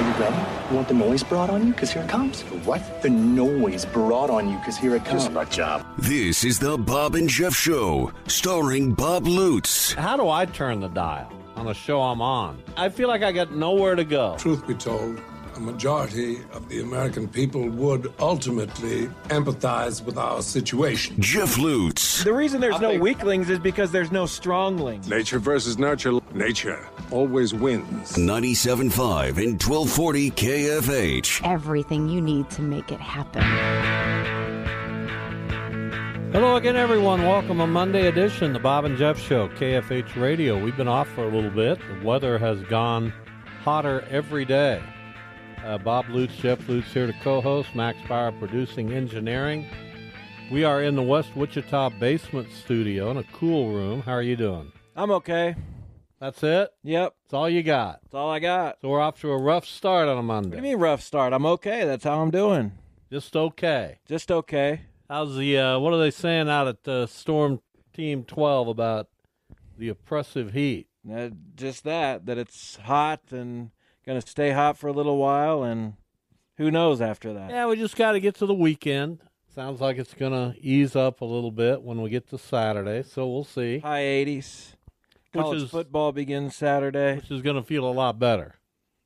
Are you ready? You want the noise brought on you? Because here it comes. What? The noise brought on you because here it comes. Just my job. This is the Bob and Jeff Show, starring Bob Lutz. How do I turn the dial on the show I'm on? I feel like I got nowhere to go. Truth be told, a majority of the American people would ultimately empathize with our situation. Jeff Lutz. The reason there's no weaklings is because there's no stronglings. Nature versus nurture. Nature always wins. 97.5 and 1240 KFH. Everything you need to make it happen. Hello again, everyone. Welcome a Monday edition, the Bob and Jeff Show, KFH Radio. We've been off for a little bit. The weather has gone hotter every day. Uh, Bob Lutz, Jeff Lutz here to co-host. Max Bauer producing engineering. We are in the West Wichita basement studio in a cool room. How are you doing? I'm okay. That's it. Yep, That's all you got. that's all I got. So we're off to a rough start on a What do Monday. you mean rough start? I'm okay. That's how I'm doing. Just okay. Just okay. How's the uh, what are they saying out at uh, Storm Team 12 about the oppressive heat? Uh, just that, that it's hot and going to stay hot for a little while, and who knows after that. Yeah, we just got to get to the weekend. Sounds like it's going to ease up a little bit when we get to Saturday, so we'll see. High 80s. Which College is- football begins Saturday. Which is going to feel a lot better.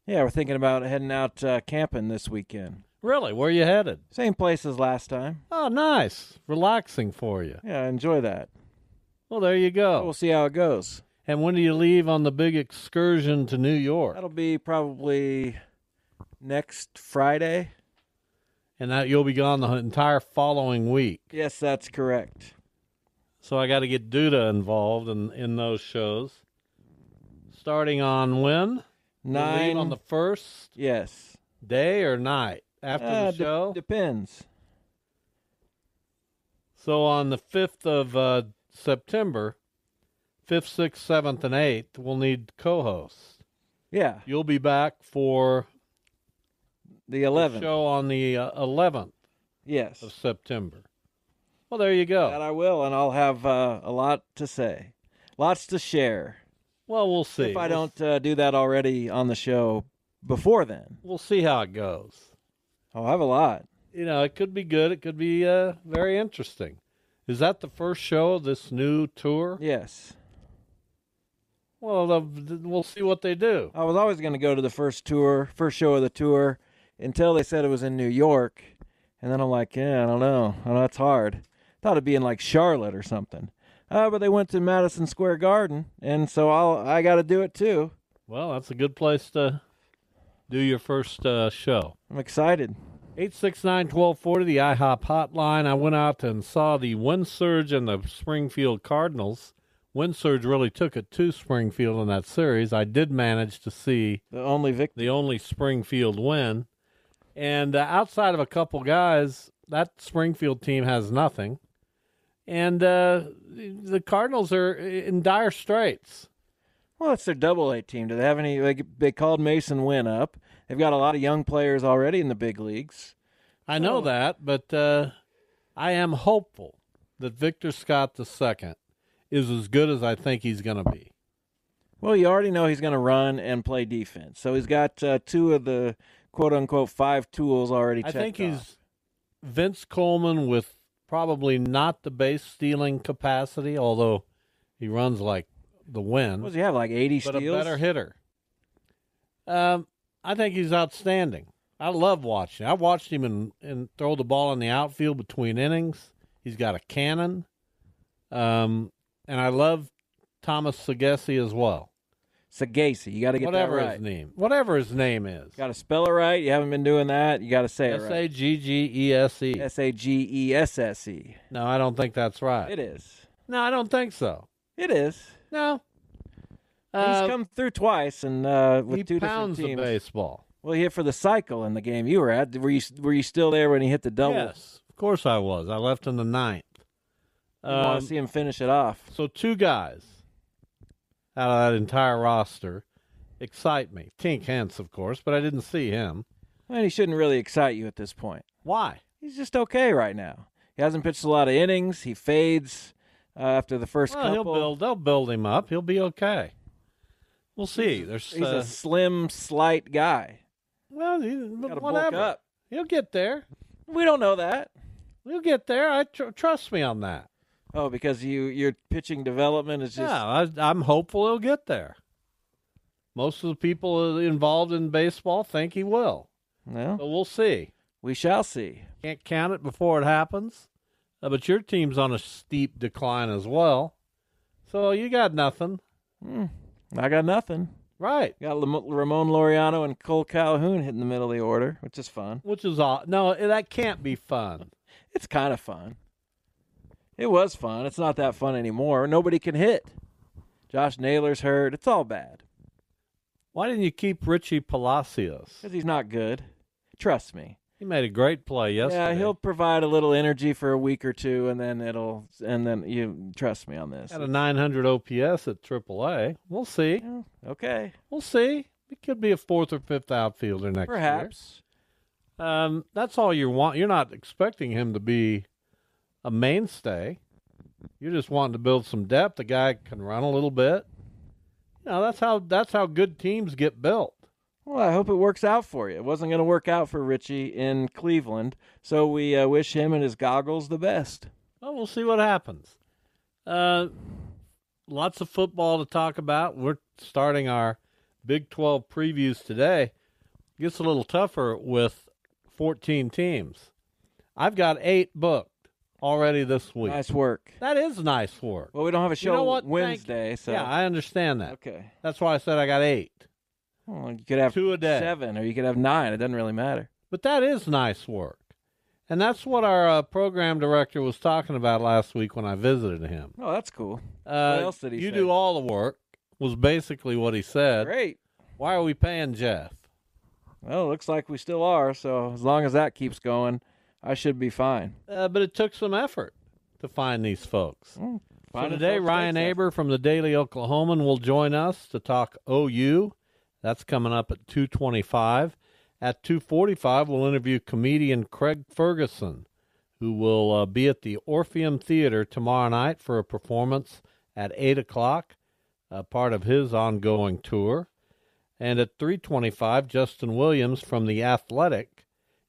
Yeah, we're thinking about heading out uh, camping this weekend. Really, where you headed? Same place as last time. Oh, nice, relaxing for you. Yeah, enjoy that. Well, there you go. We'll see how it goes. And when do you leave on the big excursion to New York? That'll be probably next Friday. And that you'll be gone the entire following week. Yes, that's correct. So I got to get Duda involved in in those shows. Starting on when? Nine on the first Yes. day or night after Uh, the show. depends. so on the fifth of uh, September, fifth, sixth, seventh, and eighth, we'll need co-hosts. Yeah, You'll be back for the 11th. show on the uh, eleventh Yes. of September. Well, there you go. That I will, and I'll have uh, a lot to say. Lots to share. well, we'll see. If I We'll- don't uh, do that already on the show before then, we'll see how it goes. I'll have a lot. you know, it could be good. It could be uh, very interesting. Is that the first show of this new tour? Yes. Well, we'll see what they do. I was always going to go to the first tour, first show of the tour, until they said it was in New York. And then I'm like, yeah, I don't know. I know it's hard. Thought it'd be in like Charlotte or something. Uh, but they went to Madison Square Garden, and so I'll I got to do it too. Well, that's a good place to do your first uh, show. I'm excited. 869-1240, the IHOP hotline. I went out and saw the wind surge and the Springfield Cardinals. Wind surge really took it to Springfield in that series. I did manage to see The only victim. the only Springfield win. And uh, outside of a couple guys, that Springfield team has nothing. And uh, the Cardinals are in dire straits. Well, it's their double A team. Do they have any? They, they called Masyn Winn up. They've got a lot of young players already in the big leagues. I know Oh. that, but uh, I am hopeful that Victor Scott II is as good as I think he's going to be. Well, you already know he's going to run and play defense. So he's got uh, two of the quote unquote five tools already I think off. he's Vince Coleman with probably not the base stealing capacity, although he runs like the wind. What does he have? Like 80 but steals? a better hitter. Um, I think he's outstanding. I love watching. I watched him and and throw the ball in the outfield between innings. He's got a cannon. Um, and I love Thomas Saggese as well. Sagasi. You got to get whatever that right. his name, whatever his name is. Got to spell it right. You haven't been doing that. You got to say it right. A G G E S E. S A G E S S E. No, I don't think that's right. It is. No, I don't think so. It is. No. He's Uh, come through twice and uh, with he two pounds different the baseball. Well, he hit for the cycle in the game you were at. Were you Were you still there when he hit the double? Yes, of course I was. I left in the ninth. You want Um, to see him finish it off. So two guys out of that entire roster excite me. Tink Hence, of course, but I didn't see him. And he shouldn't really excite you at this point. Why? He's just okay right now. He hasn't pitched a lot of innings. He fades uh, after the first Well, he'll couple. build. They'll build him up. He'll be okay. We'll see. There's He's uh, a slim, slight guy. well, he, Got to bulk whatever. up. He'll get there. We don't know that. He'll get there. I tr- trust me on that. Oh, because you your pitching development is just yeah, I, I'm hopeful he'll get there. Most of the people involved in baseball think he will. well. So we'll see. We shall see. Can't count it before it happens. Uh, but your team's on a steep decline as well. So you got nothing. I got nothing. Right. Got Lam- Ramon Laureano and Cole Calhoun hitting the middle of the order, which is fun. Which is odd. No, that can't be fun. It's kind of fun. It was fun. It's not that fun anymore. Nobody can hit. Josh Naylor's hurt. It's all bad Why didn't you keep Richie Palacios? because he's not good. Trust me. He made a great play yesterday. Yeah, he'll provide a little energy for a week or two, and then it'll. And then you trust me on this. Had a 900 OPS at AAA. We'll see. Yeah, okay, We'll see. He could be a fourth or fifth outfielder next year. perhaps. Um, that's all you want. You're not expecting him to be a mainstay. You're just wanting to build some depth. The guy can run a little bit. You know, that's how that's how good teams get built. Well, I hope it works out for you. It wasn't going to work out for Richie in Cleveland, so we uh, wish him and his goggles the best. Well, we'll see what happens. Uh, lots of football to talk about. We're starting our Big 12 previews today. Gets a little tougher with 14 teams. I've got eight booked already this week. Nice work. That is nice work. Well, we don't have a show you know what? Thank- Wednesday, so Yeah, I understand that. okay. That's why I said I got eight. Well, you could have Two a day. seven, or you could have nine. It doesn't really matter. But that is nice work. And that's what our uh, program director was talking about last week when I visited him. Oh, that's cool. Uh, What else did he you say? do all the work, was basically what he said. Great. Why are we paying Jeff? Well, it looks like we still are. So as long as that keeps going, I should be fine. Uh, but it took some effort to find these folks. So today, folks Ryan Aber from the Daily Oklahoman will join us to talk OU. That's coming up at 225. At 245, we'll interview comedian Craig Ferguson, who will uh, be at the Orpheum Theater tomorrow night for a performance at 8 o'clock, uh, part of his ongoing tour. And at 325, Justin Williams from The Athletic.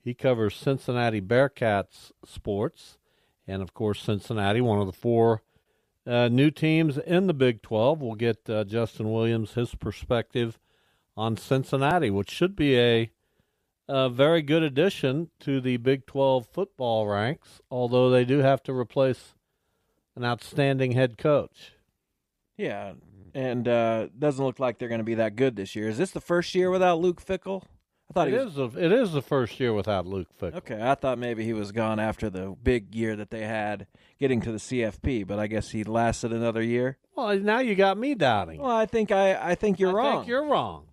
He covers Cincinnati Bearcats sports. And, of course, Cincinnati, one of the four uh, new teams in the Big 12. We'll get uh, Justin Williams his perspective on Cincinnati, which should be a, a very good addition to the Big 12 football ranks, although they do have to replace an outstanding head coach. Yeah, and uh, doesn't look like they're going to be that good this year. Is this the first year without Luke Fickell? I thought It he was. is, a, it is the first year without Luke Fickell. Okay, I thought maybe he was gone after the big year that they had getting to the CFP, but I guess he lasted another year. Well, now you got me doubting. Well, I think I, I think you're I wrong. think you're wrong.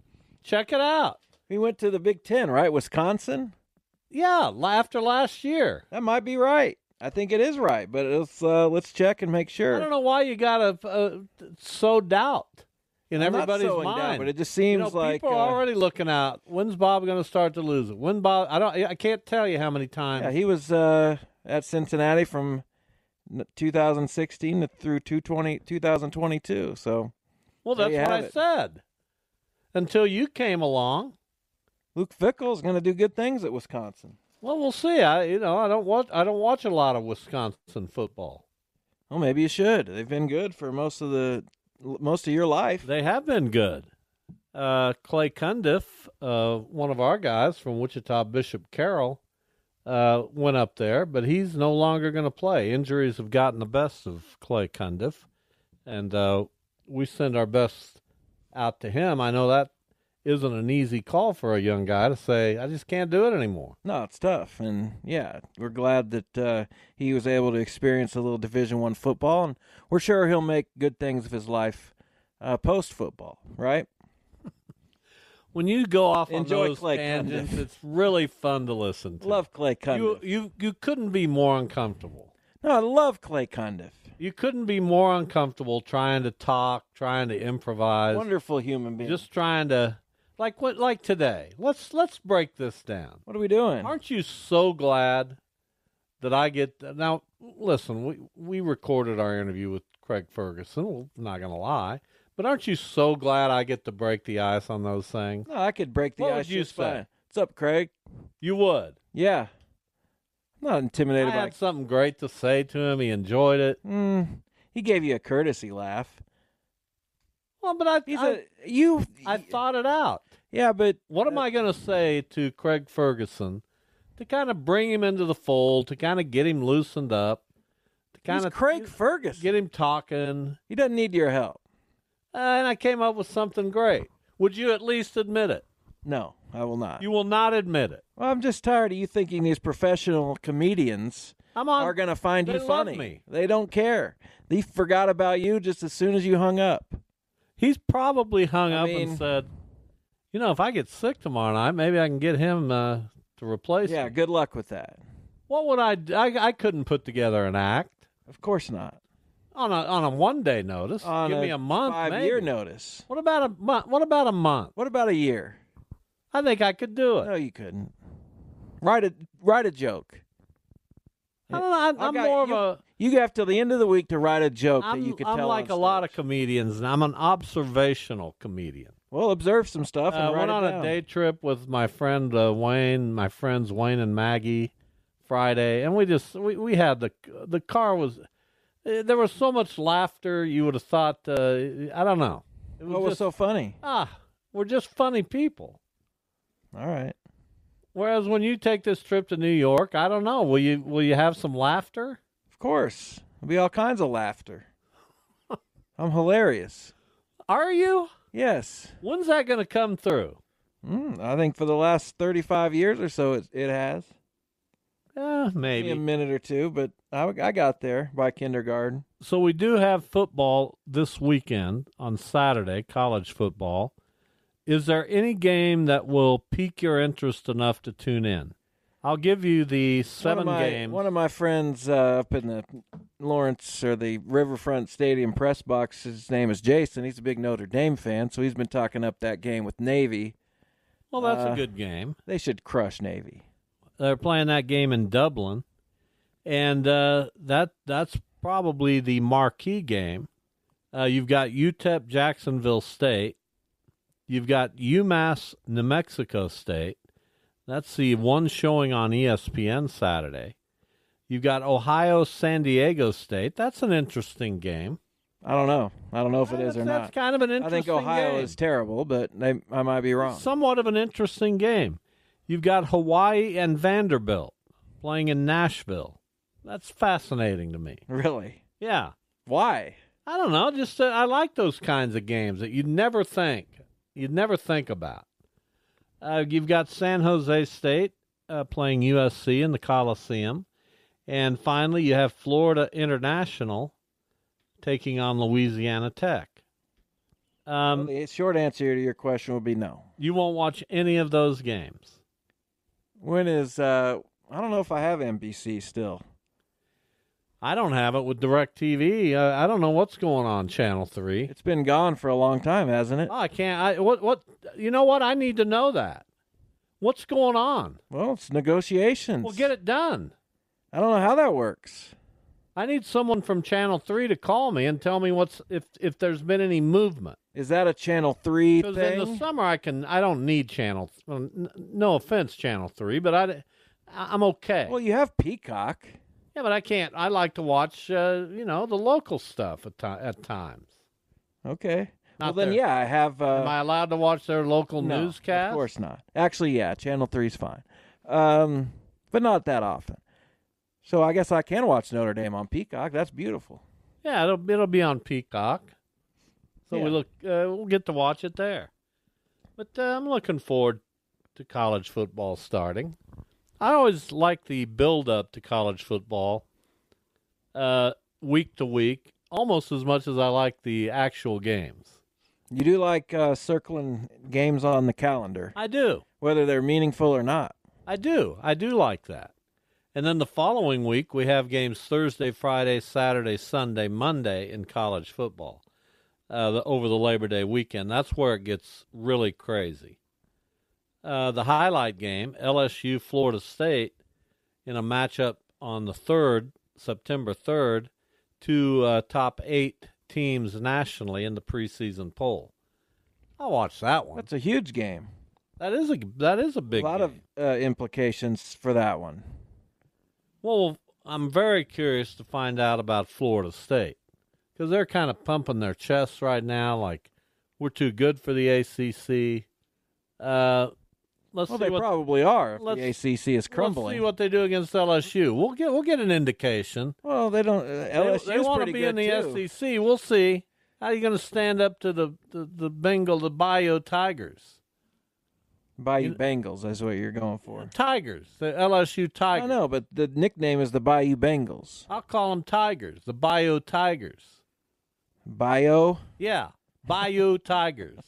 Check it out. We went to the Big Ten, right? Wisconsin. Yeah, after last year. That might be right. I think it is right, but let's uh, let's check and make sure. I don't know why you got to uh, sow doubt in I'm everybody's mind. but it just you seems know, like people are uh, already looking out. When's Bob going to start to lose it? When Bob? I don't. I can't tell you how many times. Yeah, he was uh, at Cincinnati from 2016 to- through 220, 2022. So well, that's what I it. said. Until you came along. Luke Fickell is going to do good things at Wisconsin. Well, we'll see. I you know I don't watch I don't watch a lot of Wisconsin football. Well, maybe you should. They've been good for most of the most of your life. They have been good. uh, Clay Cundiff, uh, one of our guys from Wichita Bishop Carroll, uh, went up there, but he's no longer going to play. Injuries have gotten the best of Clay Cundiff, and uh, we send our best out to him. I know that isn't an easy call for a young guy to say, I just can't do it anymore. No, it's tough, and yeah, we're glad that uh, he was able to experience a little Division One football, and we're sure he'll make good things of his life uh, post football, right? When you go off Enjoy on those Clay tangents, Cundiff. it's really fun to listen to. Love Clay you, you. You couldn't be more uncomfortable. no, I love Clay Cundiff. You couldn't be more uncomfortable trying to talk, trying to improvise, Wonderful human being. just trying to like what like today. Let's let's break this down. what are we doing? Aren't you so glad that I get now? Listen, we we recorded our interview with Craig Ferguson. Well, I'm not gonna lie, but aren't you so glad I get to break the ice on those things? No, I could break the What ice. would you just say? fine. What's up, Craig? You would. Yeah, I'm not I intimidated by. had something great to say to him. He enjoyed it. Mm, he gave you a courtesy laugh. Well, but I He's I, a you. I thought it out. yeah, but What am I going to say to Craig Ferguson to kind of bring him into the fold, to kind of get him loosened up, to kind of Craig Ferguson. get him talking? He doesn't need your help. Uh, and I came up with something great. Would you at least admit it? No, I will not. You will not admit it. well, I'm just tired of you thinking these professional comedians on. are going to find you funny. me. They don't care. They forgot about you just as soon as you hung up. He's probably hung I up mean- and said, "You know, if I get sick tomorrow night, maybe I can get him uh, to replace Yeah, me." good luck with that. What would I? I couldn't put together an act Of course not. on a on a one day notice. On Give me a month, five maybe. year notice. What about a month? What about a month? What about a year? I think I could do it. No, you couldn't. Write a write a joke. I don't know. I'm, I I'm got- more you, of a. You have till the end of the week to write a joke I'm, that you could tell you. I'm like a lot of comedians, and I'm an observational comedian. Well, observe some stuff and I write went on down. a day trip with my friend uh, Wayne, my friends Wayne and Maggie, Friday, and we just we, we had the the car was eh, there was so much laughter. You would have thought uh, I don't know. It was What was just, so funny? ah, we're just funny people. All right. Whereas when you take this trip to New York, I don't know. Will you will you have some laughter? Of course. There'll be all kinds of laughter. I'm hilarious. Are you? Yes. When's that going to come through? Mm, I think for the last 35 years or so, it, it has. Eh, Maybe a minute or two, but I, I got there by kindergarten. So we do have football this weekend on Saturday, college football. Is there any game that will pique your interest enough to tune in? I'll give you the seven one my, games. One of my friends uh, up in the Lawrence or the Riverfront Stadium press box, his name is Jason. He's a big Notre Dame fan, so he's been talking up that game with Navy. well, that's uh, a good game. They should crush Navy. They're playing that game in Dublin, and uh, that that's probably the marquee game. Uh, you've got UTEP Jacksonville State. You've got UMass New Mexico State. That's the one showing on ESPN Saturday. You've got Ohio San Diego State. That's an interesting game. I don't know. I don't know if it is That's- or that's not. kind of an interesting I think Ohio game. is terrible, but they, I might be wrong. Somewhat of an interesting game. You've got Hawaii and Vanderbilt playing in Nashville. That's fascinating to me. Really? Yeah. Why? I don't know. Just uh, I like those kinds of games that you'd never think you'd never think about. Uh, you've got San Jose State uh, playing USC in the Coliseum, and finally you have Florida International taking on Louisiana Tech. Um, the short answer to your question would be no. you won't watch any of those games. When is uh I don't know if I have NBC still. I don't have it with DirecTV. Uh, I don't know what's going on Channel Three. It's been gone for a long time, hasn't it? Oh, I can't. I what what? You know what? I need to know that. What's going on? Well, it's negotiations. Well, get it done. I don't know how that works. I need someone from Channel Three to call me and tell me what's if if there's been any movement. Is that a Channel 3 Because in the summer I can I don't need Channel. well, n- No offense, Channel Three, but I I'm okay. Well, you have Peacock. Yeah, but I can't. I like to watch uh, you know the local stuff at at times. Okay. well, then their- yeah, I have. Uh, Am I allowed to watch their local no, newscast? Of course not. Actually, yeah, Channel Three's fine, um, but not that often. So I guess I can watch Notre Dame on Peacock. That's beautiful. Yeah, it'll it'll be on Peacock. So Yeah. we look uh, we'll get to watch it there. But uh, I'm looking forward to college football starting. I always like the build up to college football uh, week to week almost as much as I like the actual games. You do like uh, circling games on the calendar, I do. whether they're meaningful or not. I do. I do like that. And then the following week, we have games Thursday, Friday, Saturday, Sunday, Monday in college football uh, the, over the Labor Day weekend. That's where it gets really crazy. Uh, the highlight game, LSU Florida State, in a matchup on the 3rd, September 3rd, two uh, top eight teams nationally in the preseason poll. I'll watch that one. That's a huge game. That is a that is a big a lot game. of uh, implications for that one. Well, I'm very curious to find out about Florida State because they're kind of pumping their chests right now, like we're too good for the ACC. Uh, let's Well, see they what probably are. The ACC is crumbling. Let's see what they do against LSU. We'll get we'll get an indication. well, they don't. Uh, They- LSU's they, want to be in the too. SEC. We'll see. How are you going to stand up to the the, the Bengal, the Bio Tigers? Bayou Bengals. That's what you're going for. Tigers, the LSU Tigers. I know, but the nickname is the Bayou Bengals. I'll call them Tigers, the Bayou Tigers. Bio. Yeah, Bayou Tigers.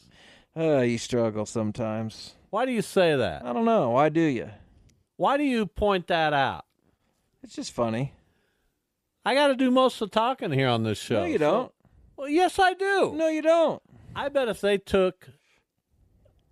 Uh, you struggle sometimes. Why do you say that? I don't know. Why do you? Why do you point that out? It's just funny. I got to do most of the talking here on this show. No, you so- don't. well, yes, I do. No, you don't. I bet if they took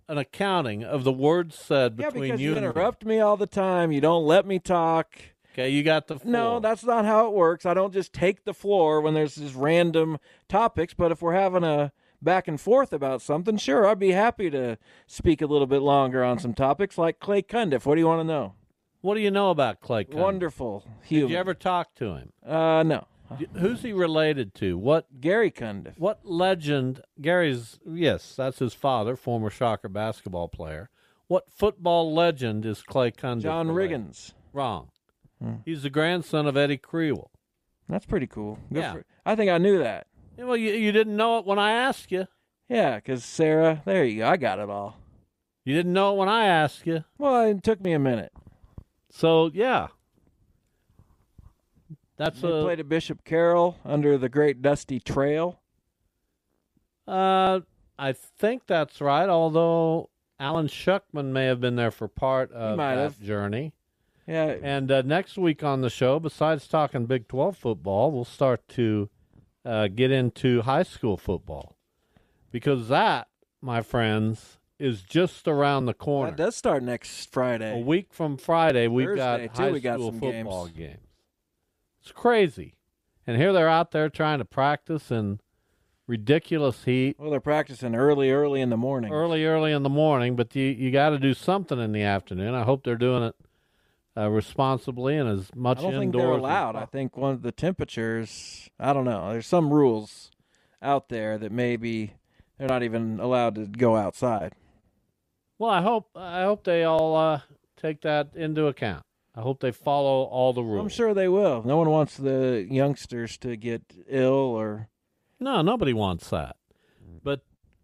an accounting of the words said Yeah, between you you and me- interrupt me all the time. You don't let me talk. Okay, you got the floor. No, that's not how it works. I don't just take the floor when there's just random topics. But if we're having a back and forth about something, sure, I'd be happy to speak a little bit longer on some topics like Clay Cundiff. What do you want to know? What do you know about Clay? Cundiff? Wonderful Did you ever talk to him? Uh, no. Who's he related to? What Gary Cundiff. what legend? Gary's yes, that's his father, former Shocker basketball player. What football legend is Clay Cundiff? John related? Riggins. Wrong. He's the grandson of Eddie Creel. That's pretty cool. Good Yeah. for- I think I knew that. Well, you, you didn't know it when I asked you. Yeah, because Sarah, there you go. I got it all. You didn't know it when I asked you. Well, it took me a minute. So yeah, that's They a played at Bishop Carroll under the Great Dusty Trail. Uh, I think that's right. Although Alan Schuckman may have been there for part of that have. journey. Yeah, And uh, next week on the show, besides talking Big Twelve football, we'll start to uh, get into high school football because that, my friends, is just around the corner. that does start next Friday. A week from Friday, we've Thursday, got too, high we got school some football games. games. It's crazy, and here they're out there trying to practice in ridiculous heat, Well, they're practicing early, early in the morning. early, early in the morning. But you you got to do something in the afternoon. I hope they're doing it uh, responsibly and as much I don't think they're allowed. I think one of the temperatures. I don't know. There's some rules out there that maybe they're not even allowed to go outside. Well, I hope I hope they all uh, take that into account. I hope they follow all the rules. I'm sure they will. No one wants the youngsters to get ill or No, nobody wants that. But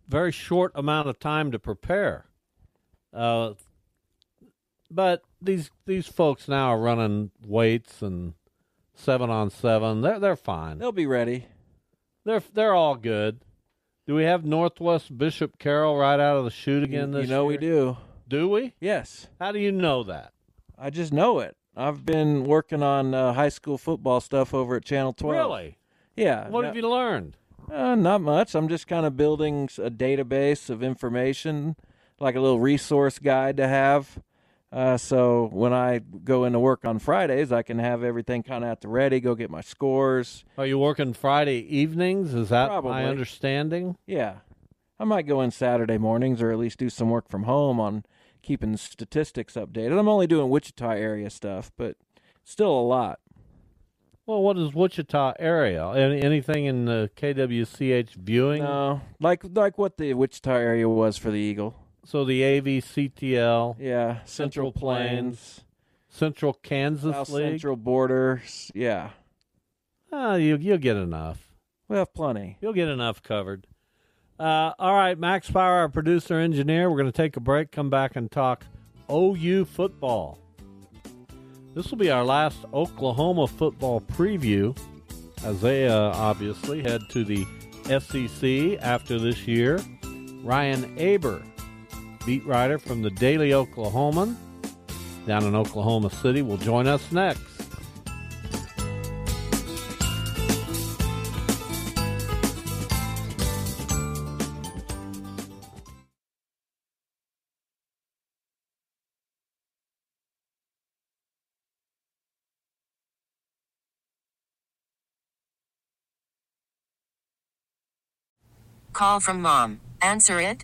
very short amount of time to prepare. Uh, but these these folks now are running weights and seven on seven. They're they're fine. they'll be ready. They're they're all good. Do we have Northwest Bishop Carroll right out of the chute again this you know we do. Do we? Yes. How do you know that? I just know it. I've been working on uh, high school football stuff over at Channel 12. Really? Yeah. What no- have you learned? Uh, not much. I'm just kind of building a database of information, like a little resource guide to have. Uh, so when I go into work on Fridays, I can have everything kind of at the ready. Go get my scores. Are you working Friday evenings? Is that Probably. my understanding? Yeah, I might go in Saturday mornings, or at least do some work from home on keeping statistics updated. I'm only doing Wichita area stuff, but still a lot. Well, what is Wichita area? Any, anything in the KWCH viewing? No, like like what the Wichita area was for the Eagle. So the AVCTL, Yeah, Central, Central Plains, Central Kansas South League. Central borders. Yeah, Ah, you you'll get enough. we have plenty. You'll get enough covered. Uh, all right, Max Power, our producer engineer. We're going to take a break, come back and talk OU football. This will be our last Oklahoma football preview as they uh, obviously head to the SEC after this year. Ryan Aber, beat writer from the Daily Oklahoman down in Oklahoma City, will join us next. Call from mom. Answer it.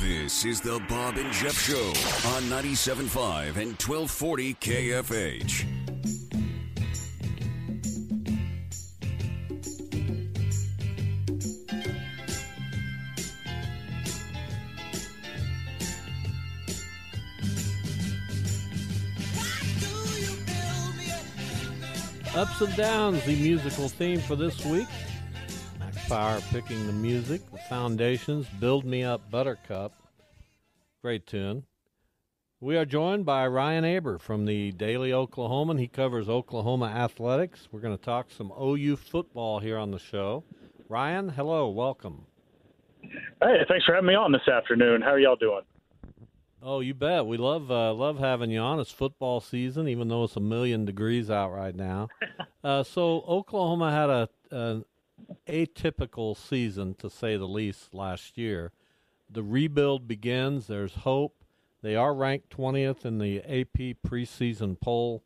This is the Bob and Jeff Show on 97.5 and 1240 KFH. Ups and Downs, the musical theme for this week. Picking the music, the foundations, Build Me Up Buttercup. Great tune. We are joined by Ryan Aber from the Daily Oklahoman. He covers Oklahoma athletics. We're going to talk some OU football here on the show. Ryan, hello, welcome. Hey, thanks for having me on this afternoon. How are y'all doing? Oh, you bet. We love uh, love having you on. It's football season, even though it's a million degrees out right now. uh, so Oklahoma had a an atypical season, to say the least, last year. The rebuild begins. There's hope. They are ranked 20th in the AP preseason poll.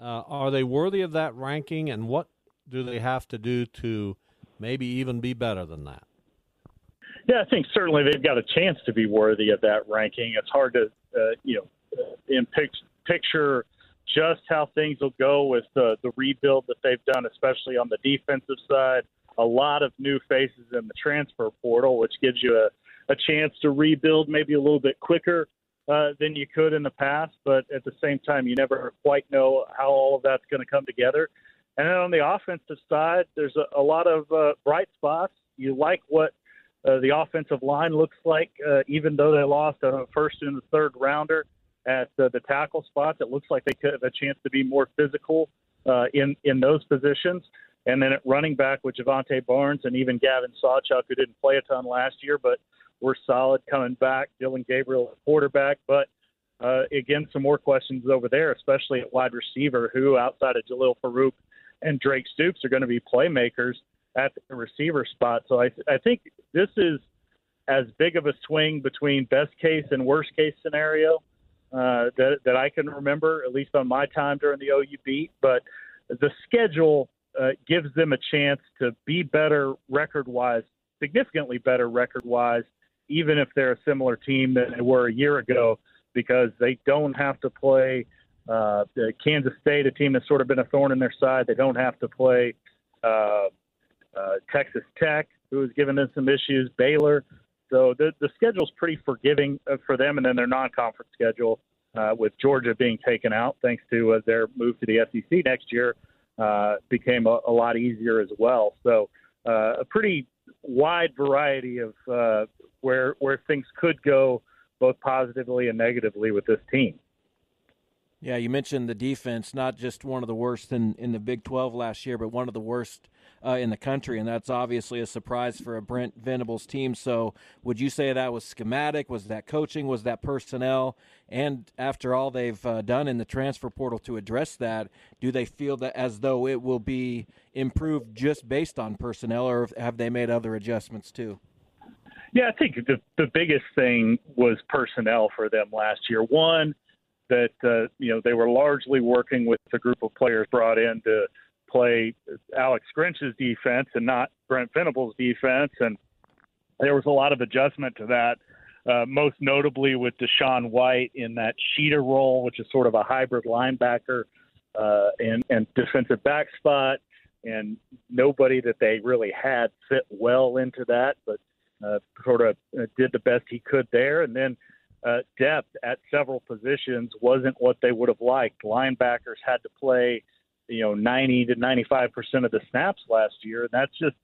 Uh, are they worthy of that ranking, and what do they have to do to maybe even be better than that? Yeah, I think certainly they've got a chance to be worthy of that ranking. It's hard to, uh, you know, in pic- picture just how things will go with the, the rebuild that they've done, especially on the defensive side. A lot of new faces in the transfer portal, which gives you a, a chance to rebuild maybe a little bit quicker uh, than you could in the past. But at the same time, you never quite know how all of that's going to come together. And then on the offensive side, there's a, a lot of uh, bright spots. You like what uh, the offensive line looks like, uh, even though they lost a first and a third rounder at uh, the tackle spots, it looks like they could have a chance to be more physical uh, in in those positions. And then at running back with Jovantae Barnes and even Gavin Sawchuk, who didn't play a ton last year, but were solid coming back. Dillon Gabriel at quarterback, but uh, again, some more questions over there, especially at wide receiver, who outside of Jalil Farooq and Drake Stoops are going to be playmakers at the receiver spot. So I, I think this is as big of a swing between best case and worst case scenario uh, that, that I can remember, at least on my time during the OU beat. But the schedule uh, gives them a chance to be better record wise, significantly better record wise, even if they're a similar team than they were a year ago, because they don't have to play uh, Kansas State, a team that's sort of been a thorn in their side. They don't have to play. Uh, uh, Texas Tech, who has given them some issues, Baylor. So the the schedule's pretty forgiving uh, for them, and then their non-conference schedule uh, with Georgia being taken out thanks to uh, their move to the SEC next year, uh, became a, a lot easier as well. So uh, a pretty wide variety of uh, where where things could go, both positively and negatively with this team. Yeah, you mentioned the defense, not just one of the worst in, in the Big 12 last year, but one of the worst uh, in the country, and that's obviously a surprise for a Brent Venables team. So, would you say that was schematic? Was that coaching? Was that personnel? And after all they've uh, done in the transfer portal to address that, do they feel that as though it will be improved just based on personnel, or have they made other adjustments too? Yeah, I think the the biggest thing was personnel for them last year. One that uh, you know they were largely working with a group of players brought in to play Alex Grinch's defense and not Brent Venables' defense, and there was a lot of adjustment to that. Uh, most notably with DaShaun White in that Cheetah role, which is sort of a hybrid linebacker uh, and, and defensive back spot, and nobody that they really had fit well into that, but uh, sort of uh, did the best he could there. And then uh, depth at several positions wasn't what they would have liked. Linebackers had to play you know 90 to 95 percent of the snaps last year, and that's just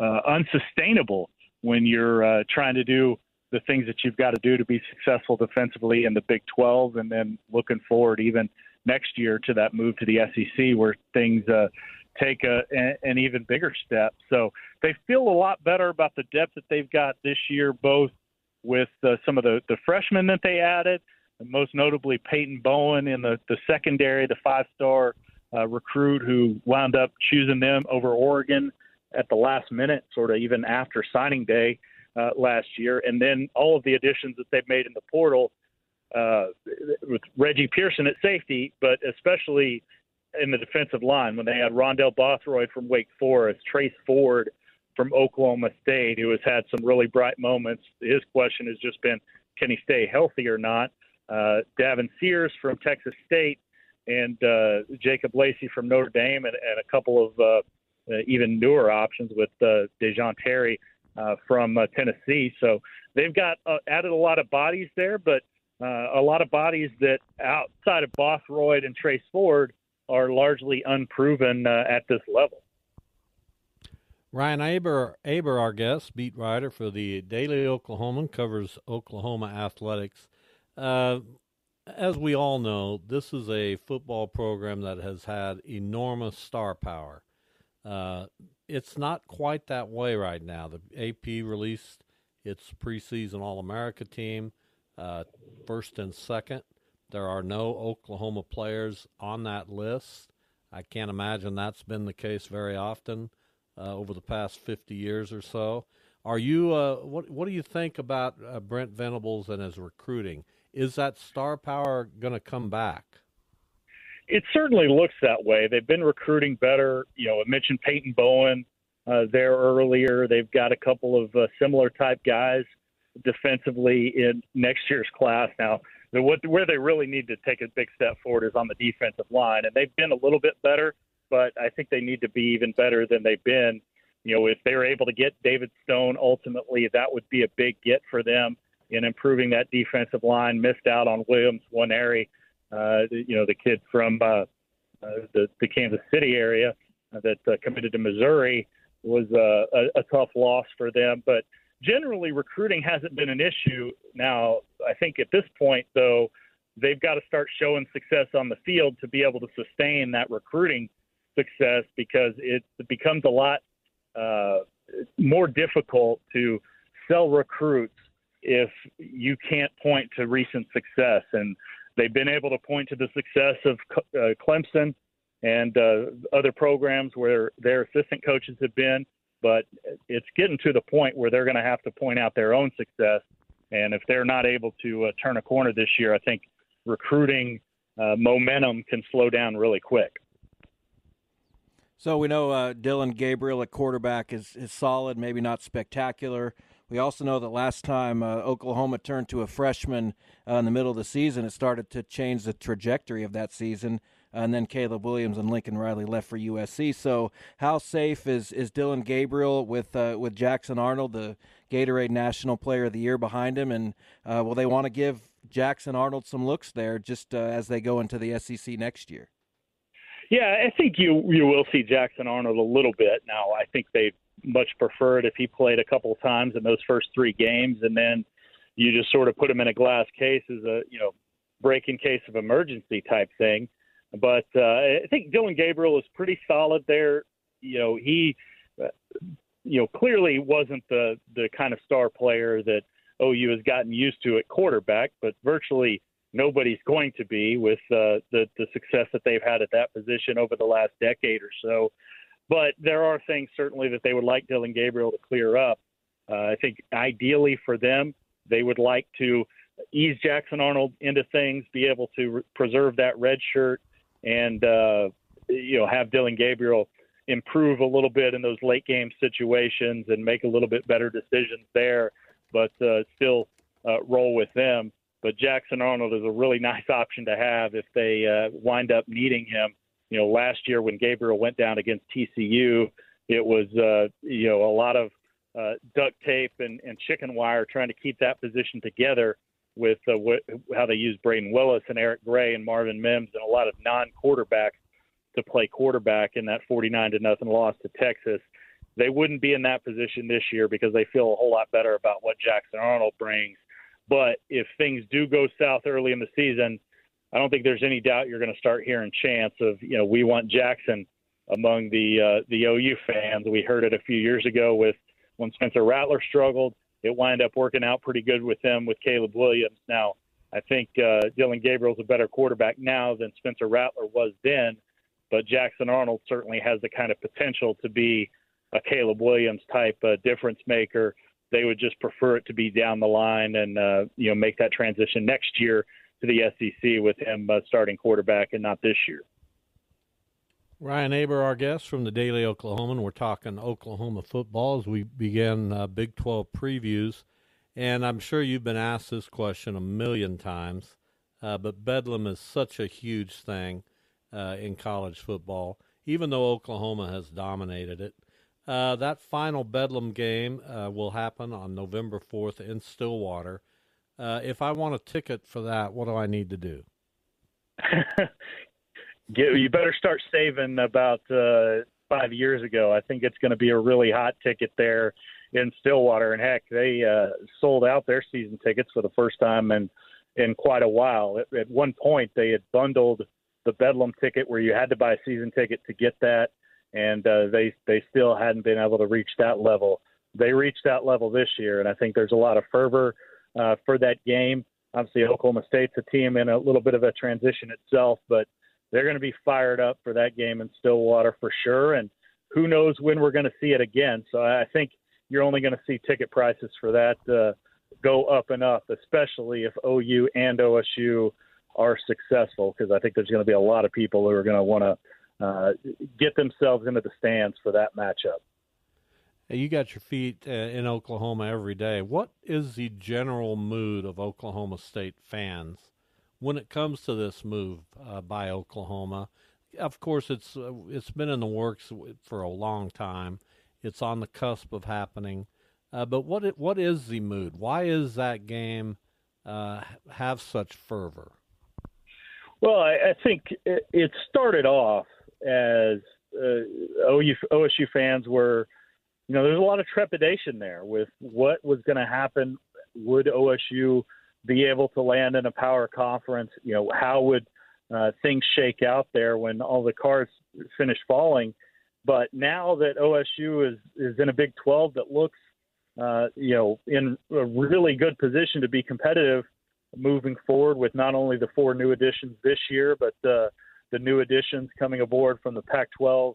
uh, unsustainable when you're uh, trying to do the things that you've got to do to be successful defensively in the Big 12, and then looking forward even next year to that move to the SEC where things uh, take a, an even bigger step. So they feel a lot better about the depth that they've got this year, both with uh, some of the, the freshmen that they added, most notably Peyton Bowen in the, the secondary, the five star uh, recruit who wound up choosing them over Oregon at the last minute, sort of even after signing day uh, last year, and then all of the additions that they've made in the portal uh, with Reggie Pearson at safety, but especially in the defensive line when they had Rondell Bothroyd from Wake Forest, Trace Ford from Oklahoma State, who has had some really bright moments. His question has just been, can he stay healthy or not? Uh, Davon Sears from Texas State, and uh, Jacob Lacey from Notre Dame, and, and a couple of uh, even newer options with uh, Da'Jon Terry uh, from uh, Tennessee. So they've got uh, added a lot of bodies there, but a lot of bodies that outside of Bothroyd and Trace Ford are largely unproven at this level. Ryan Aber, Aber, our guest, beat writer for the Daily Oklahoman, covers Oklahoma athletics. Uh, as we all know, this is a football program that has had enormous star power. Uh, it's not quite that way right now. The AP released its preseason All America team, uh, first and second. There are no Oklahoma players on that list. I can't imagine that's been the case very often uh, over the past 50 years or so. Are you uh, what? What do you think about uh, Brent Venables and his recruiting? Is that star power going to come back? It certainly looks that way. They've been recruiting better. You know, I mentioned Peyton Bowen uh, there earlier. They've got a couple of uh, similar type guys defensively in next year's class. Now, what, where they really need to take a big step forward is on the defensive line, and they've been a little bit better, but I think they need to be even better than they've been. You know, if they were able to get David Stone, ultimately that would be a big get for them in improving that defensive line. Missed out on Williams Nwaneri, uh, you know, the kid from uh, uh, the, the Kansas City area that uh, committed to Missouri was uh, a, a tough loss for them. But generally, recruiting hasn't been an issue. Now, I think at this point, though, they've got to start showing success on the field to be able to sustain that recruiting success because it becomes a lot uh, more difficult to sell recruits if you can't point to recent success. And they've been able to point to the success of uh, Clemson and uh, other programs where their assistant coaches have been, but it's getting to the point where they're going to have to point out their own success. And if they're not able to uh, turn a corner this year, I think recruiting uh, momentum can slow down really quick. So we know uh, Dillon Gabriel at quarterback is, is solid, maybe not spectacular. We also know that last time uh, Oklahoma turned to a freshman uh, in the middle of the season, it started to change the trajectory of that season. and then Caleb Williams and Lincoln Riley left for USC. So, how safe is, is Dillon Gabriel with uh, with Jackson Arnold, the Gatorade National Player of the Year, behind him? And uh, will they want to give Jackson Arnold some looks there, just uh, as they go into the SEC next year. Yeah, I think you you will see Jackson Arnold a little bit now. I think they much prefer it if he played a couple of times in those first three games, and then you just sort of put him in a glass case as a you know break in case of emergency type thing. But uh, I think Dillon Gabriel is pretty solid there. You know, he uh, you know clearly wasn't the the kind of star player that OU has gotten used to at quarterback, but virtually nobody's going to be with uh, the the success that they've had at that position over the last decade or so. But there are things certainly that they would like Dillon Gabriel to clear up. Uh, I think ideally for them, they would like to ease Jackson Arnold into things, be able to re- preserve that red shirt, and uh, you know have Dillon Gabriel improve a little bit in those late game situations and make a little bit better decisions there, but uh, still uh, roll with them. But Jackson Arnold is a really nice option to have if they uh, wind up needing him. You know, last year when Gabriel went down against TCU, it was uh, you know a lot of uh, duct tape and, and chicken wire trying to keep that position together with uh, wh- how they used Brayden Willis and Eric Gray and Marvin Mims and a lot of non-quarterbacks to play quarterback in that 49 to nothing loss to Texas. They wouldn't be in that position this year because they feel a whole lot better about what Jackson Arnold brings. But if things do go south early in the season, I don't think there's any doubt you're going to start hearing chants of, you know, we want Jackson among the uh, the OU fans. We heard it a few years ago with when Spencer Rattler struggled. It wound up working out pretty good with him with Caleb Williams. Now, I think uh, Dillon Gabriel's a better quarterback now than Spencer Rattler was then, but Jackson Arnold certainly has the kind of potential to be a Caleb Williams type uh, difference maker. They would just prefer it to be down the line and uh, you know make that transition next year to the SEC with him uh, starting quarterback and not this year. Ryan Aber, our guest from the Daily Oklahoman. We're talking Oklahoma football as we begin uh, Big 12 previews. And I'm sure you've been asked this question a million times, uh, but Bedlam is such a huge thing uh, in college football, even though Oklahoma has dominated it. Uh, that final Bedlam game uh, will happen on November 4th in Stillwater. Uh, if I want a ticket for that, what do I need to do? You better start saving about uh, five years ago. I think it's going to be a really hot ticket there in Stillwater, and heck, they uh, sold out their season tickets for the first time in in quite a while. At, at one point, they had bundled the Bedlam ticket where you had to buy a season ticket to get that, and uh, they they still hadn't been able to reach that level. They reached that level this year, and I think there's a lot of fervor uh, for that game. Obviously, Oklahoma State's a team in a little bit of a transition itself, but they're going to be fired up for that game in Stillwater for sure. And who knows when we're going to see it again. So I think you're only going to see ticket prices for that uh, go up and up, especially if OU and OSU are successful, because I think there's going to be a lot of people who are going to want to uh, get themselves into the stands for that matchup. You got your feet uh, in Oklahoma every day. What is the general mood of Oklahoma State fans when it comes to this move uh, by Oklahoma? Of course, it's uh, it's been in the works for a long time. It's on the cusp of happening. Uh, but what what is the mood? Why is that game uh, have such fervor? Well, I, I think it, it started off as uh, OSU fans were you know, there's a lot of trepidation there with what was going to happen. Would OSU be able to land in a power conference? You know, how would uh, things shake out there when all the cards finish falling? But now that OSU is is in a Big 12 that looks, uh, you know, in a really good position to be competitive moving forward with not only the four new additions this year, but uh, the new additions coming aboard from the Pac-12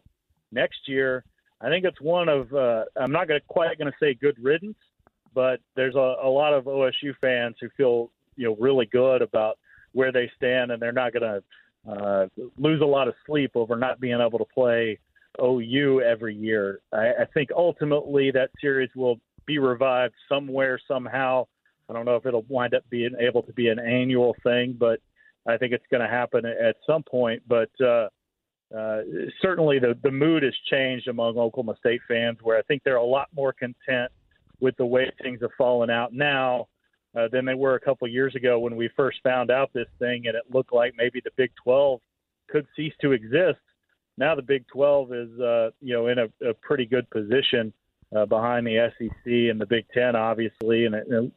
next year I think it's one of uh, I'm not to quite going to say good riddance, but there's a, a lot of OSU fans who feel you know really good about where they stand, and they're not going to uh, lose a lot of sleep over not being able to play OU every year. I, I think ultimately that series will be revived somewhere somehow. I don't know if it'll wind up being able to be an annual thing, but I think it's going to happen at some point. But uh, uh, certainly the, the mood has changed among Oklahoma State fans, where I think they're a lot more content with the way things have fallen out now uh, than they were a couple years ago when we first found out this thing, and it looked like maybe the Big 12 could cease to exist. Now the Big 12 is, uh, you know, in a, a pretty good position uh, behind the SEC and the Big Ten, obviously, and, and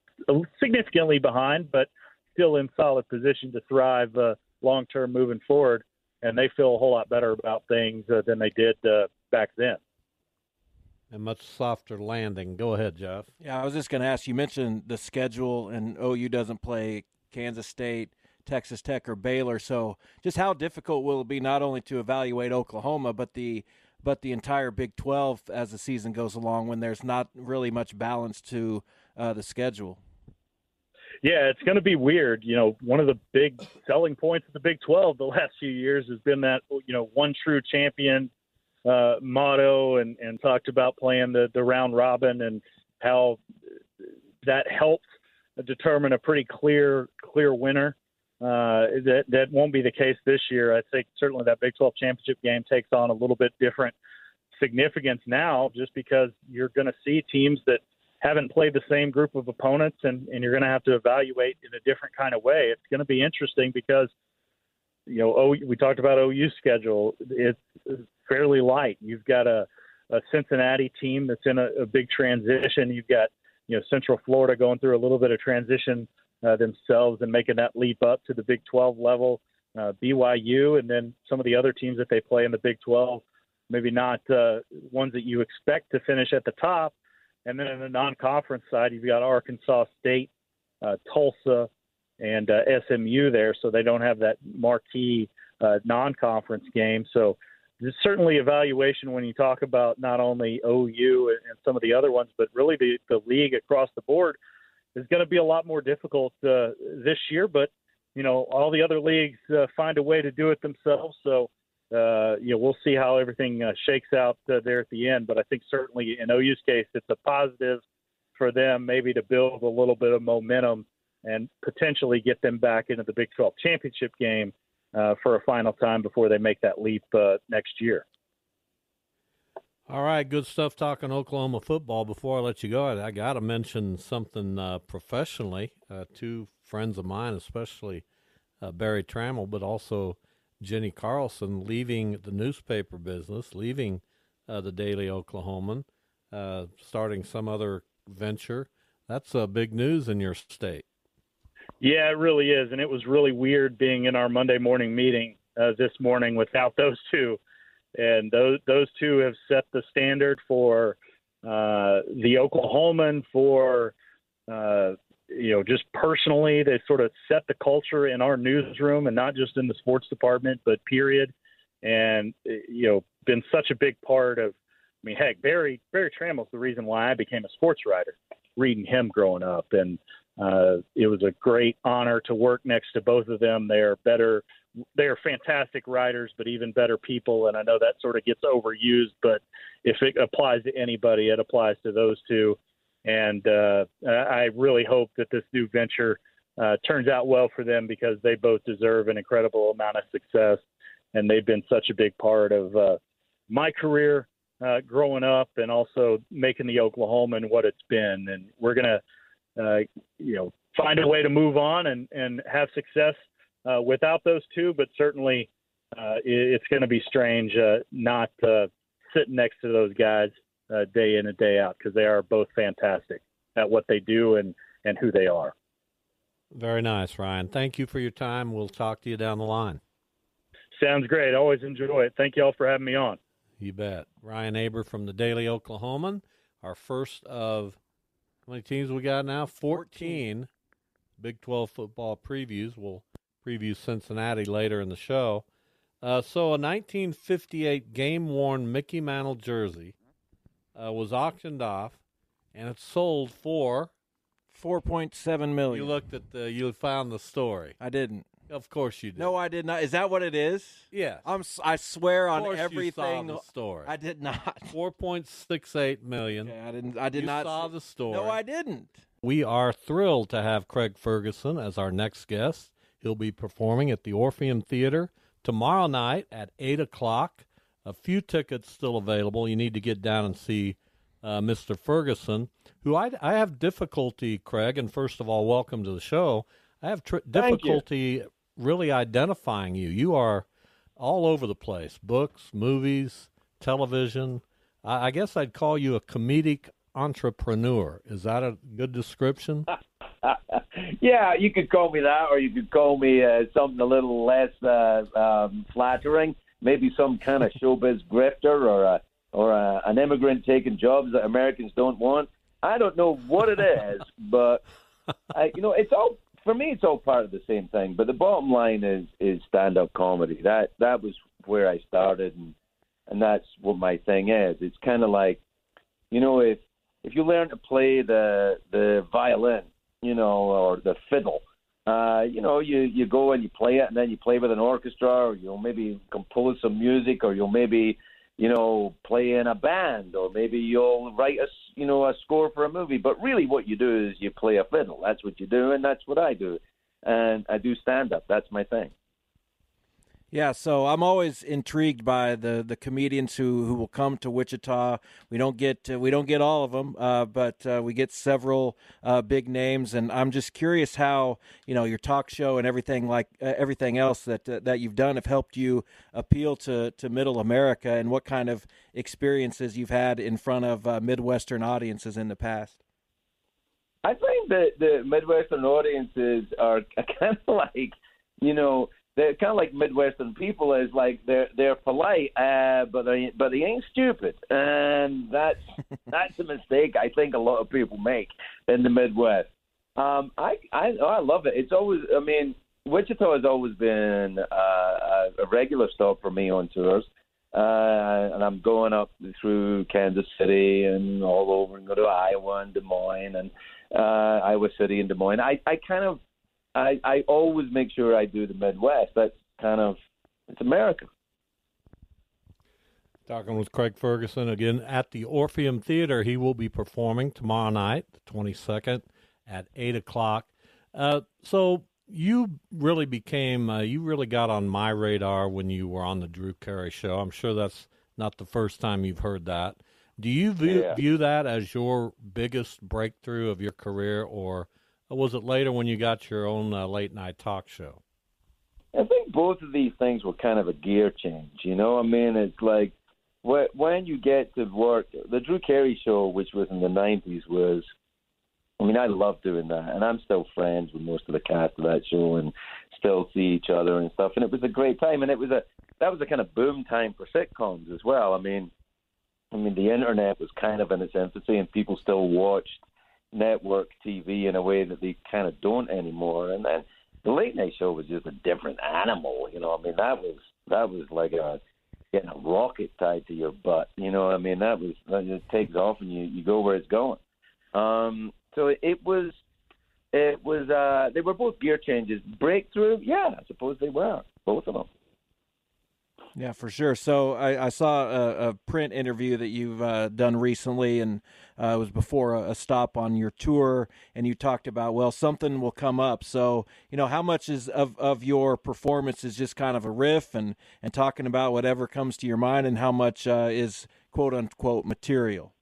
significantly behind, but still in solid position to thrive uh, long term moving forward. And they feel a whole lot better about things uh, than they did uh, back then. And much softer landing. Go ahead, Jeff. Yeah, I was just going to ask. You mentioned the schedule, and OU doesn't play Kansas State, Texas Tech, or Baylor. So, just how difficult will it be not only to evaluate Oklahoma, but the but the entire Big 12 as the season goes along when there's not really much balance to uh, the schedule. Yeah, it's going to be weird. You know, one of the big selling points of the Big 12 the last few years has been that, you know, one true champion uh, motto and, and talked about playing the, the round robin and how that helps determine a pretty clear, clear winner. Uh, that that won't be the case this year. I think certainly that Big 12 championship game takes on a little bit different significance now, just because you're going to see teams that haven't played the same group of opponents, and, and you're going to have to evaluate in a different kind of way. It's going to be interesting because you know, oh, we talked about OU schedule. It's fairly light. You've got a, a Cincinnati team that's in a, a big transition. You've got you know Central Florida going through a little bit of transition uh, themselves and making that leap up to the Big 12 level. Uh, BYU and then some of the other teams that they play in the Big 12, maybe not uh, ones that you expect to finish at the top. And then in the non-conference side, you've got Arkansas State, uh, Tulsa, and uh, SMU there, so they don't have that marquee uh, non-conference game. So there's certainly evaluation when you talk about not only OU and, and some of the other ones, but really the, the league across the board is going to be a lot more difficult uh, this year. But you know, all the other leagues uh, find a way to do it themselves. So uh, you know, we'll see how everything uh, shakes out uh, there at the end. But I think certainly in OU's case, it's a positive for them, maybe to build a little bit of momentum and potentially get them back into the Big 12 championship game uh, for a final time before they make that leap uh, next year. All right, good stuff talking Oklahoma football. Before I let you go, I, I got to mention something uh, professionally. Two friends of mine, especially Berry Tramel, but also Jenni Carlson, leaving the newspaper business, leaving uh, the Daily Oklahoman, uh, starting some other venture. That's uh, big news in your state. Yeah, it really is, and it was really weird being in our Monday morning meeting this morning without those two and those those two have set the standard for uh, the Oklahoman for uh, you know just personally they sort of set the culture in our newsroom and not just in the sports department but period and you know been such a big part of I mean heck Berry Berry Tramel's the reason why I became a sports writer reading him growing up and uh, it was a great honor to work next to both of them they're better they are fantastic writers, but even better people. And I know that sort of gets overused, but if it applies to anybody, it applies to those two. And uh, I really hope that this new venture uh, turns out well for them because they both deserve an incredible amount of success. And they've been such a big part of uh, my career uh, growing up and also making the Oklahoman what it's been. And we're going to, uh, you know, find a way to move on and, and have success uh, without those two, but certainly uh, it's going to be strange uh, not sitting next to those guys uh, day in and day out because they are both fantastic at what they do and, and who they are. Very nice, Ryan. Thank you for your time. We'll talk to you down the line. Sounds great. Always enjoy it. Thank you all for having me on. You bet. Ryan Aber from the Daily Oklahoman, our first of how many teams we got now? 14, 14. Big 12 football previews. We'll preview Cincinnati later in the show. Uh, so, a 1958 game worn Mickey Mantle jersey uh, was auctioned off, and it sold for four point seven million. You looked at the, you found the story. I didn't. Of course you did. No, I did not. Is that what it is? Yeah. I'm. I swear of on everything. You saw the story. I did not. Four point six eight million. Okay, I didn't. I did you not. Saw the story. No, I didn't. We are thrilled to have Craig Ferguson as our next guest. He'll be performing at the Orpheum Theater tomorrow night at 8 o'clock. A few tickets still available. You need to get down and see uh, Mr. Ferguson. who I, I have difficulty, Craig, and first of all, welcome to the show. I have tr- difficulty really identifying you. You are all over the place books, movies, television. I, I guess I'd call you a comedic entrepreneur. Is that a good description? yeah, you could call me that, or you could call me uh, something a little less uh, um, flattering. Maybe some kind of showbiz grifter, or a, or a, an immigrant taking jobs that Americans don't want. I don't know what it is, but I, you know, it's all for me. It's all part of the same thing. But the bottom line is is stand up comedy. That that was where I started, and and that's what my thing is. It's kind of like, you know, if if you learn to play the the violin, you know, or the fiddle, uh, you know, you you go and you play it, and then you play with an orchestra, or you'll maybe compose some music, or you'll maybe you know, play in a band, or maybe you'll write a, you know, a score for a movie. But really, what you do is you play a fiddle. That's what you do, and that's what I do. And I do stand up. That's my thing. Yeah, so I'm always intrigued by the, the comedians who, who will come to Wichita. We don't get uh, we don't get all of them, uh, but uh, we get several uh, big names, and I'm just curious how you know your talk show and everything like uh, everything else that uh, that you've done have helped you appeal to, to Middle America, and what kind of experiences you've had in front of Midwestern audiences in the past. I think that the Midwestern audiences are kind of like you know they're kind of like Midwestern people is like they're they're polite, uh, but they but they ain't stupid, and that's that's a mistake I think a lot of people make in the Midwest. Um, I I oh, I love it. It's always I mean Wichita has always been uh, a regular stop for me on tours. Uh, and I'm going up through Kansas City and all over and go to Iowa and Des Moines and uh, Iowa City and Des Moines. I, I kind of I, I always make sure I do the Midwest. That's kind of it's America. Talking with Craig Ferguson again at the Orpheum Theater. He will be performing tomorrow night, the 22nd, at 8 o'clock. Uh, so you really became, uh, you really got on my radar when you were on the Drew Carey show. I'm sure that's not the first time you've heard that. Do you view, yeah. view that as your biggest breakthrough of your career, or or was it later when you got your own uh, late night talk show? I think both of these things were kind of a gear change. You know, I mean, it's like when you get to work, the Drew Carey show, which was in the '90s, was. I mean, I love doing that, and I'm still friends with most of the cast of that show, and still see each other and stuff. And it was a great time, and it was a that was a kind of boom time for sitcoms as well. I mean, I mean, the internet was kind of in its infancy, and people still watched network TV in a way that they kind of don't anymore. And then the late night show was just a different animal. You know, I mean that was that was like a getting a rocket tied to your butt. You know, I mean that was it takes off and you you go where it's going. Um, so it was it was uh they were both gear changes. Breakthrough, yeah, I suppose they were both of them. Yeah, for sure. So I, I saw a, a, print interview that you've uh, done recently, and uh, it was before a, a, stop on your tour, and you talked about well, something will come up. So you know, how much is of, of your performance is just kind of a riff and and talking about whatever comes to your mind, and how much uh, is quote unquote material.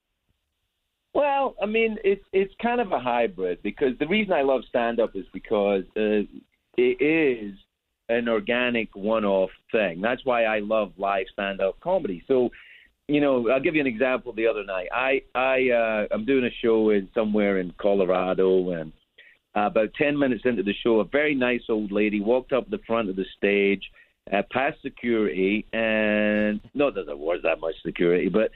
Well, I mean, it's it's kind of a hybrid because the reason I love stand up is because uh, it is an organic one-off thing. That's why I love live stand-up comedy. So, you know, I'll give you an example. The other night, I I uh, I'm doing a show in somewhere in Colorado, and uh, about ten minutes into the show, a very nice old lady walked up the front of the stage, uh, past security, and not that there was that much security, but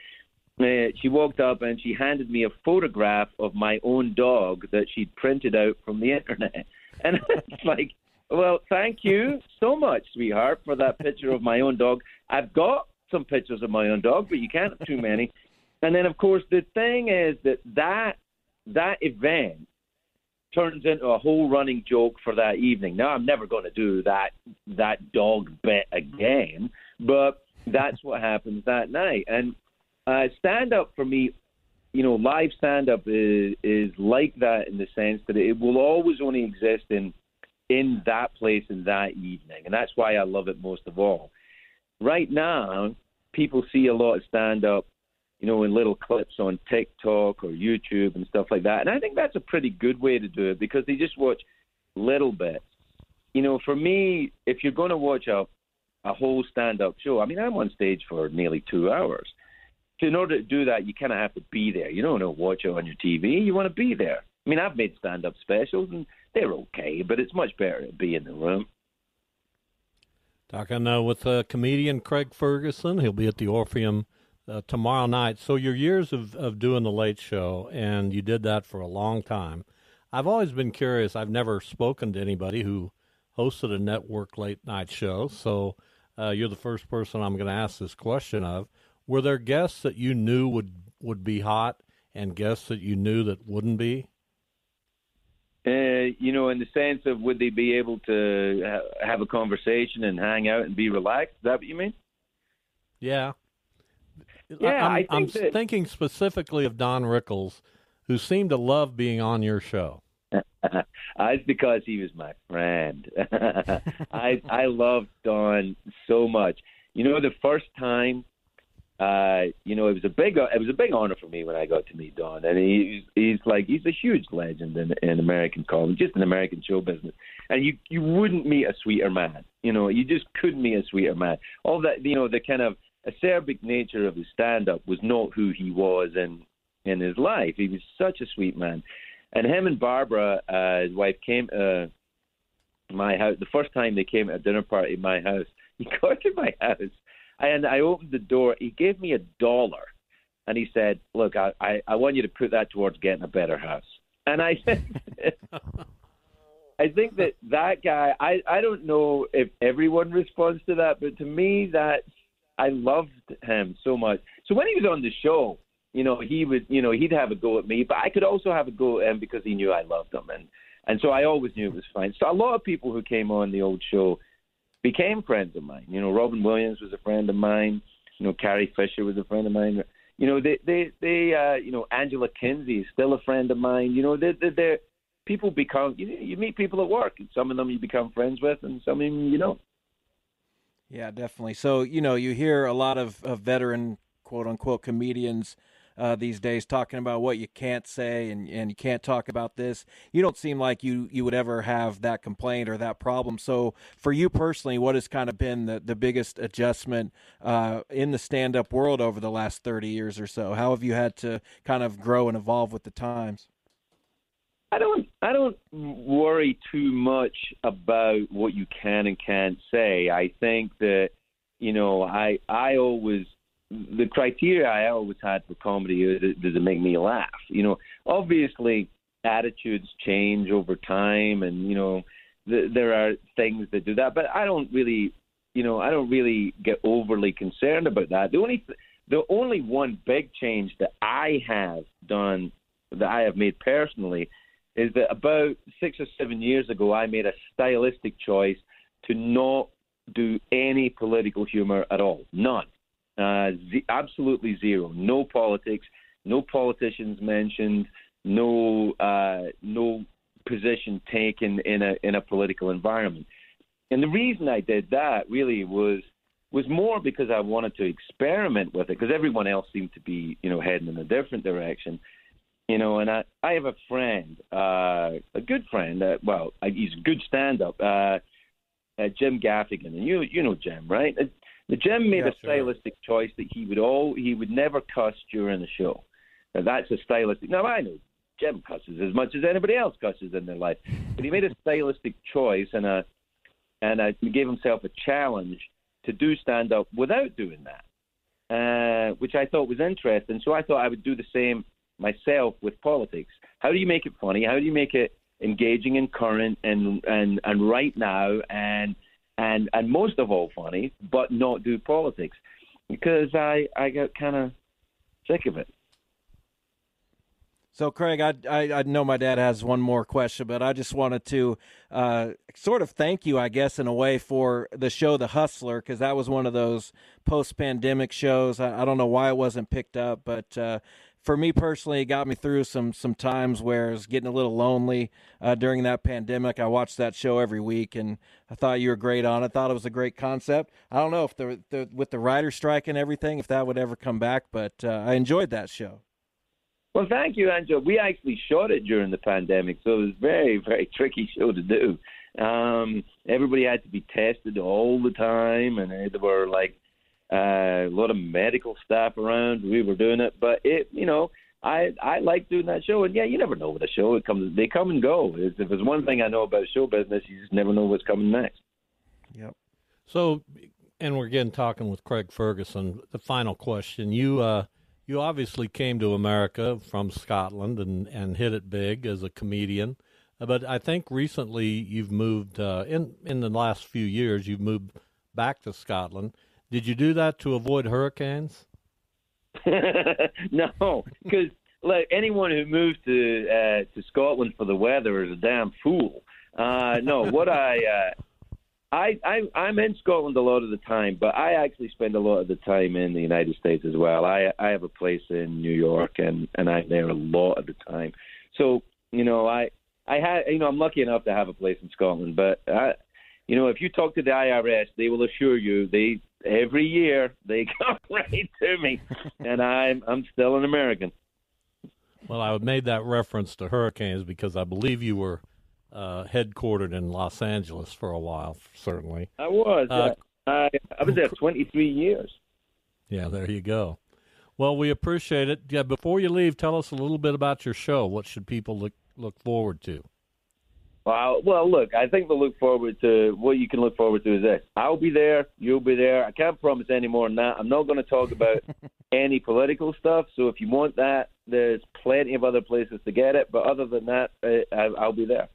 uh, she walked up and she handed me a photograph of my own dog that she'd printed out from the internet. And it's like, well, thank you so much, sweetheart, for that picture of my own dog. I've got some pictures of my own dog, but you can't have too many. And then, of course, the thing is that that that event turns into a whole running joke for that evening. Now, I'm never going to do that that dog bit again, but that's what happens that night. And uh, stand up for me, you know, live stand up is is like that in the sense that it will always only exist in in that place in that evening. And that's why I love it most of all. Right now, people see a lot of stand up you know, in little clips on TikTok or YouTube and stuff like that. And I think that's a pretty good way to do it because they just watch little bits. You know, for me, if you're going to watch a a whole stand-up show, I mean, I'm on stage for nearly two hours. So in order to do that, you kind of have to be there. You don't want to watch it on your TV. You want to be there. I mean, I've made stand-up specials and they're okay, but it's much better to be in the room. Talking uh, with uh, comedian Craig Ferguson. He'll be at the Orpheum uh, tomorrow night. So your years of, of doing the late show, and you did that for a long time. I've always been curious. I've never spoken to anybody who hosted a network late night show. So uh, you're the first person I'm going to ask this question of. Were there guests that you knew would would be hot, and guests that you knew that wouldn't be? Uh, you know, in the sense of would they be able to ha- have a conversation and hang out and be relaxed? Is that what you mean? Yeah. Yeah, I'm, I think I'm that- thinking specifically of Don Rickles, who seemed to love being on your show. it's because he was my friend. I I loved Don so much. You know, the first time, uh, you know, it was a big it was a big honor for me when I got to meet Don, and he's he's like he's a huge legend in, in American comedy, just in American show business. And you you wouldn't meet a sweeter man. You know, you just couldn't meet a sweeter man. All that you know, the kind of acerbic nature of his stand up was not who he was in in his life. He was such a sweet man. And him and Barbara, uh, his wife, came to my house. The first time they came to a dinner party at my house, he got to my house, and I opened the door. He gave me a dollar, and he said, "Look, I, I, I want you to put that towards getting a better house." And I said, I think that that guy. I I don't know if everyone responds to that, but to me, that I loved him so much. So when he was on the show, you know, he would, you know, he'd have a go at me, but I could also have a go at him because he knew I loved him, and and so I always knew it was fine. So a lot of people who came on the old show became friends of mine. You know, Robin Williams was a friend of mine. You know, Carrie Fisher was a friend of mine. You know, they they they uh, you know Angela Kinsey is still a friend of mine. You know, they they they're people become you you meet people at work, and some of them you become friends with, and some of them you don't. Yeah, definitely. So, you know, you hear a lot of, of veteran quote unquote comedians uh, these days talking about what you can't say and, and you can't talk about this. You don't seem like you, you would ever have that complaint or that problem. So, for you personally, what has kind of been the, the biggest adjustment uh, in the stand up world over the last 30 years or so? How have you had to kind of grow and evolve with the times? I don't I don't worry too much about what you can and can't say. I think that you know I I always the criteria I always had for comedy is does it make me laugh? You know, obviously attitudes change over time, and you know th- there are things that do that, but I don't really you know I don't really get overly concerned about that. The only th- the only one big change that I have done that I have made personally is that about six or seven years ago, I made a stylistic choice to not do any political humor at all. None. Uh, absolutely zero. No politics. No politicians mentioned. No. Uh, no position taken in a in a political environment. And the reason I did that really was was more because I wanted to experiment with it because everyone else seemed to be you know heading in a different direction you know, and I I have a friend, uh, a good friend. Uh, well, uh, he's a good stand-up, uh, uh, Jim Gaffigan, and you you know Jim, right? The Jim made Yes, a stylistic choice that he would all he would never cuss during the show. Now, that's a stylistic. Now I know Jim cusses as much as anybody else cusses in their life, but he made a stylistic choice and a and a, he gave himself a challenge to do stand-up without doing that, uh, which I thought was interesting. So I thought I would do the same myself with politics. How do you make it funny? How do you make it engaging and current and and and right now and and and most of all funny, but not do politics? Because I I got kind of sick of it. So, Craig, I, I I know my dad has one more question, but I just wanted to uh, sort of thank you, I guess, in a way, for the show The Hustler, because that was one of those post-pandemic shows. I, I don't know why it wasn't picked up, but uh, for me personally, it got me through some some times where I was getting a little lonely uh, during that pandemic. I watched that show every week, and I thought you were great on it. I Thought it was a great concept. I don't know if the, the with the writer strike and everything, if that would ever come back, but uh, I enjoyed that show. Well, thank you, Angelo. We actually shot it during the pandemic, so it was very, very tricky show to do. Um, everybody had to be tested all the time, and there were like uh, a lot of medical staff around. We were doing it, but it, you know, I I like doing that show. And yeah, you never know with a show. It comes, they come and go. If there's one thing I know about show business, you just never know what's coming next. Yep. So, and we're again talking with Craig Ferguson. The final question: You uh, you obviously came to America from Scotland and and hit it big as a comedian. Uh, but I think recently you've moved uh, in in the last few years. You've moved back to Scotland. Did you do that to avoid hurricanes? no, because like anyone who moves to uh, to Scotland for the weather is a damn fool. Uh, no, what I, uh, I I I'm in Scotland a lot of the time, but I actually spend a lot of the time in the United States as well. I I have a place in New York, and and I'm there a lot of the time. So you know, I I had you know I'm lucky enough to have a place in Scotland, but I, you know, if you talk to the IRS, they will assure you they every year they come right to me, and I'm I'm still an American. Well, I made that reference to hurricanes because I believe you were uh, headquartered in Los Angeles for a while. Certainly, I was. Uh, I I was there 23 years. Yeah, there you go. Well, we appreciate it. Yeah, before you leave, tell us a little bit about your show. What should people look look forward to? Well, well, look, I think the look forward to what you can look forward to is this. I'll be there, you'll be there. I can't promise any more than that. I'm not going to talk about any political stuff. So if you want that, there's plenty of other places to get it. But other than that, uh, I'll be there.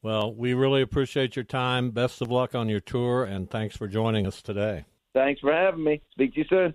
Well, we really appreciate your time. Best of luck on your tour, and thanks for joining us today. Thanks for having me. Speak to you soon.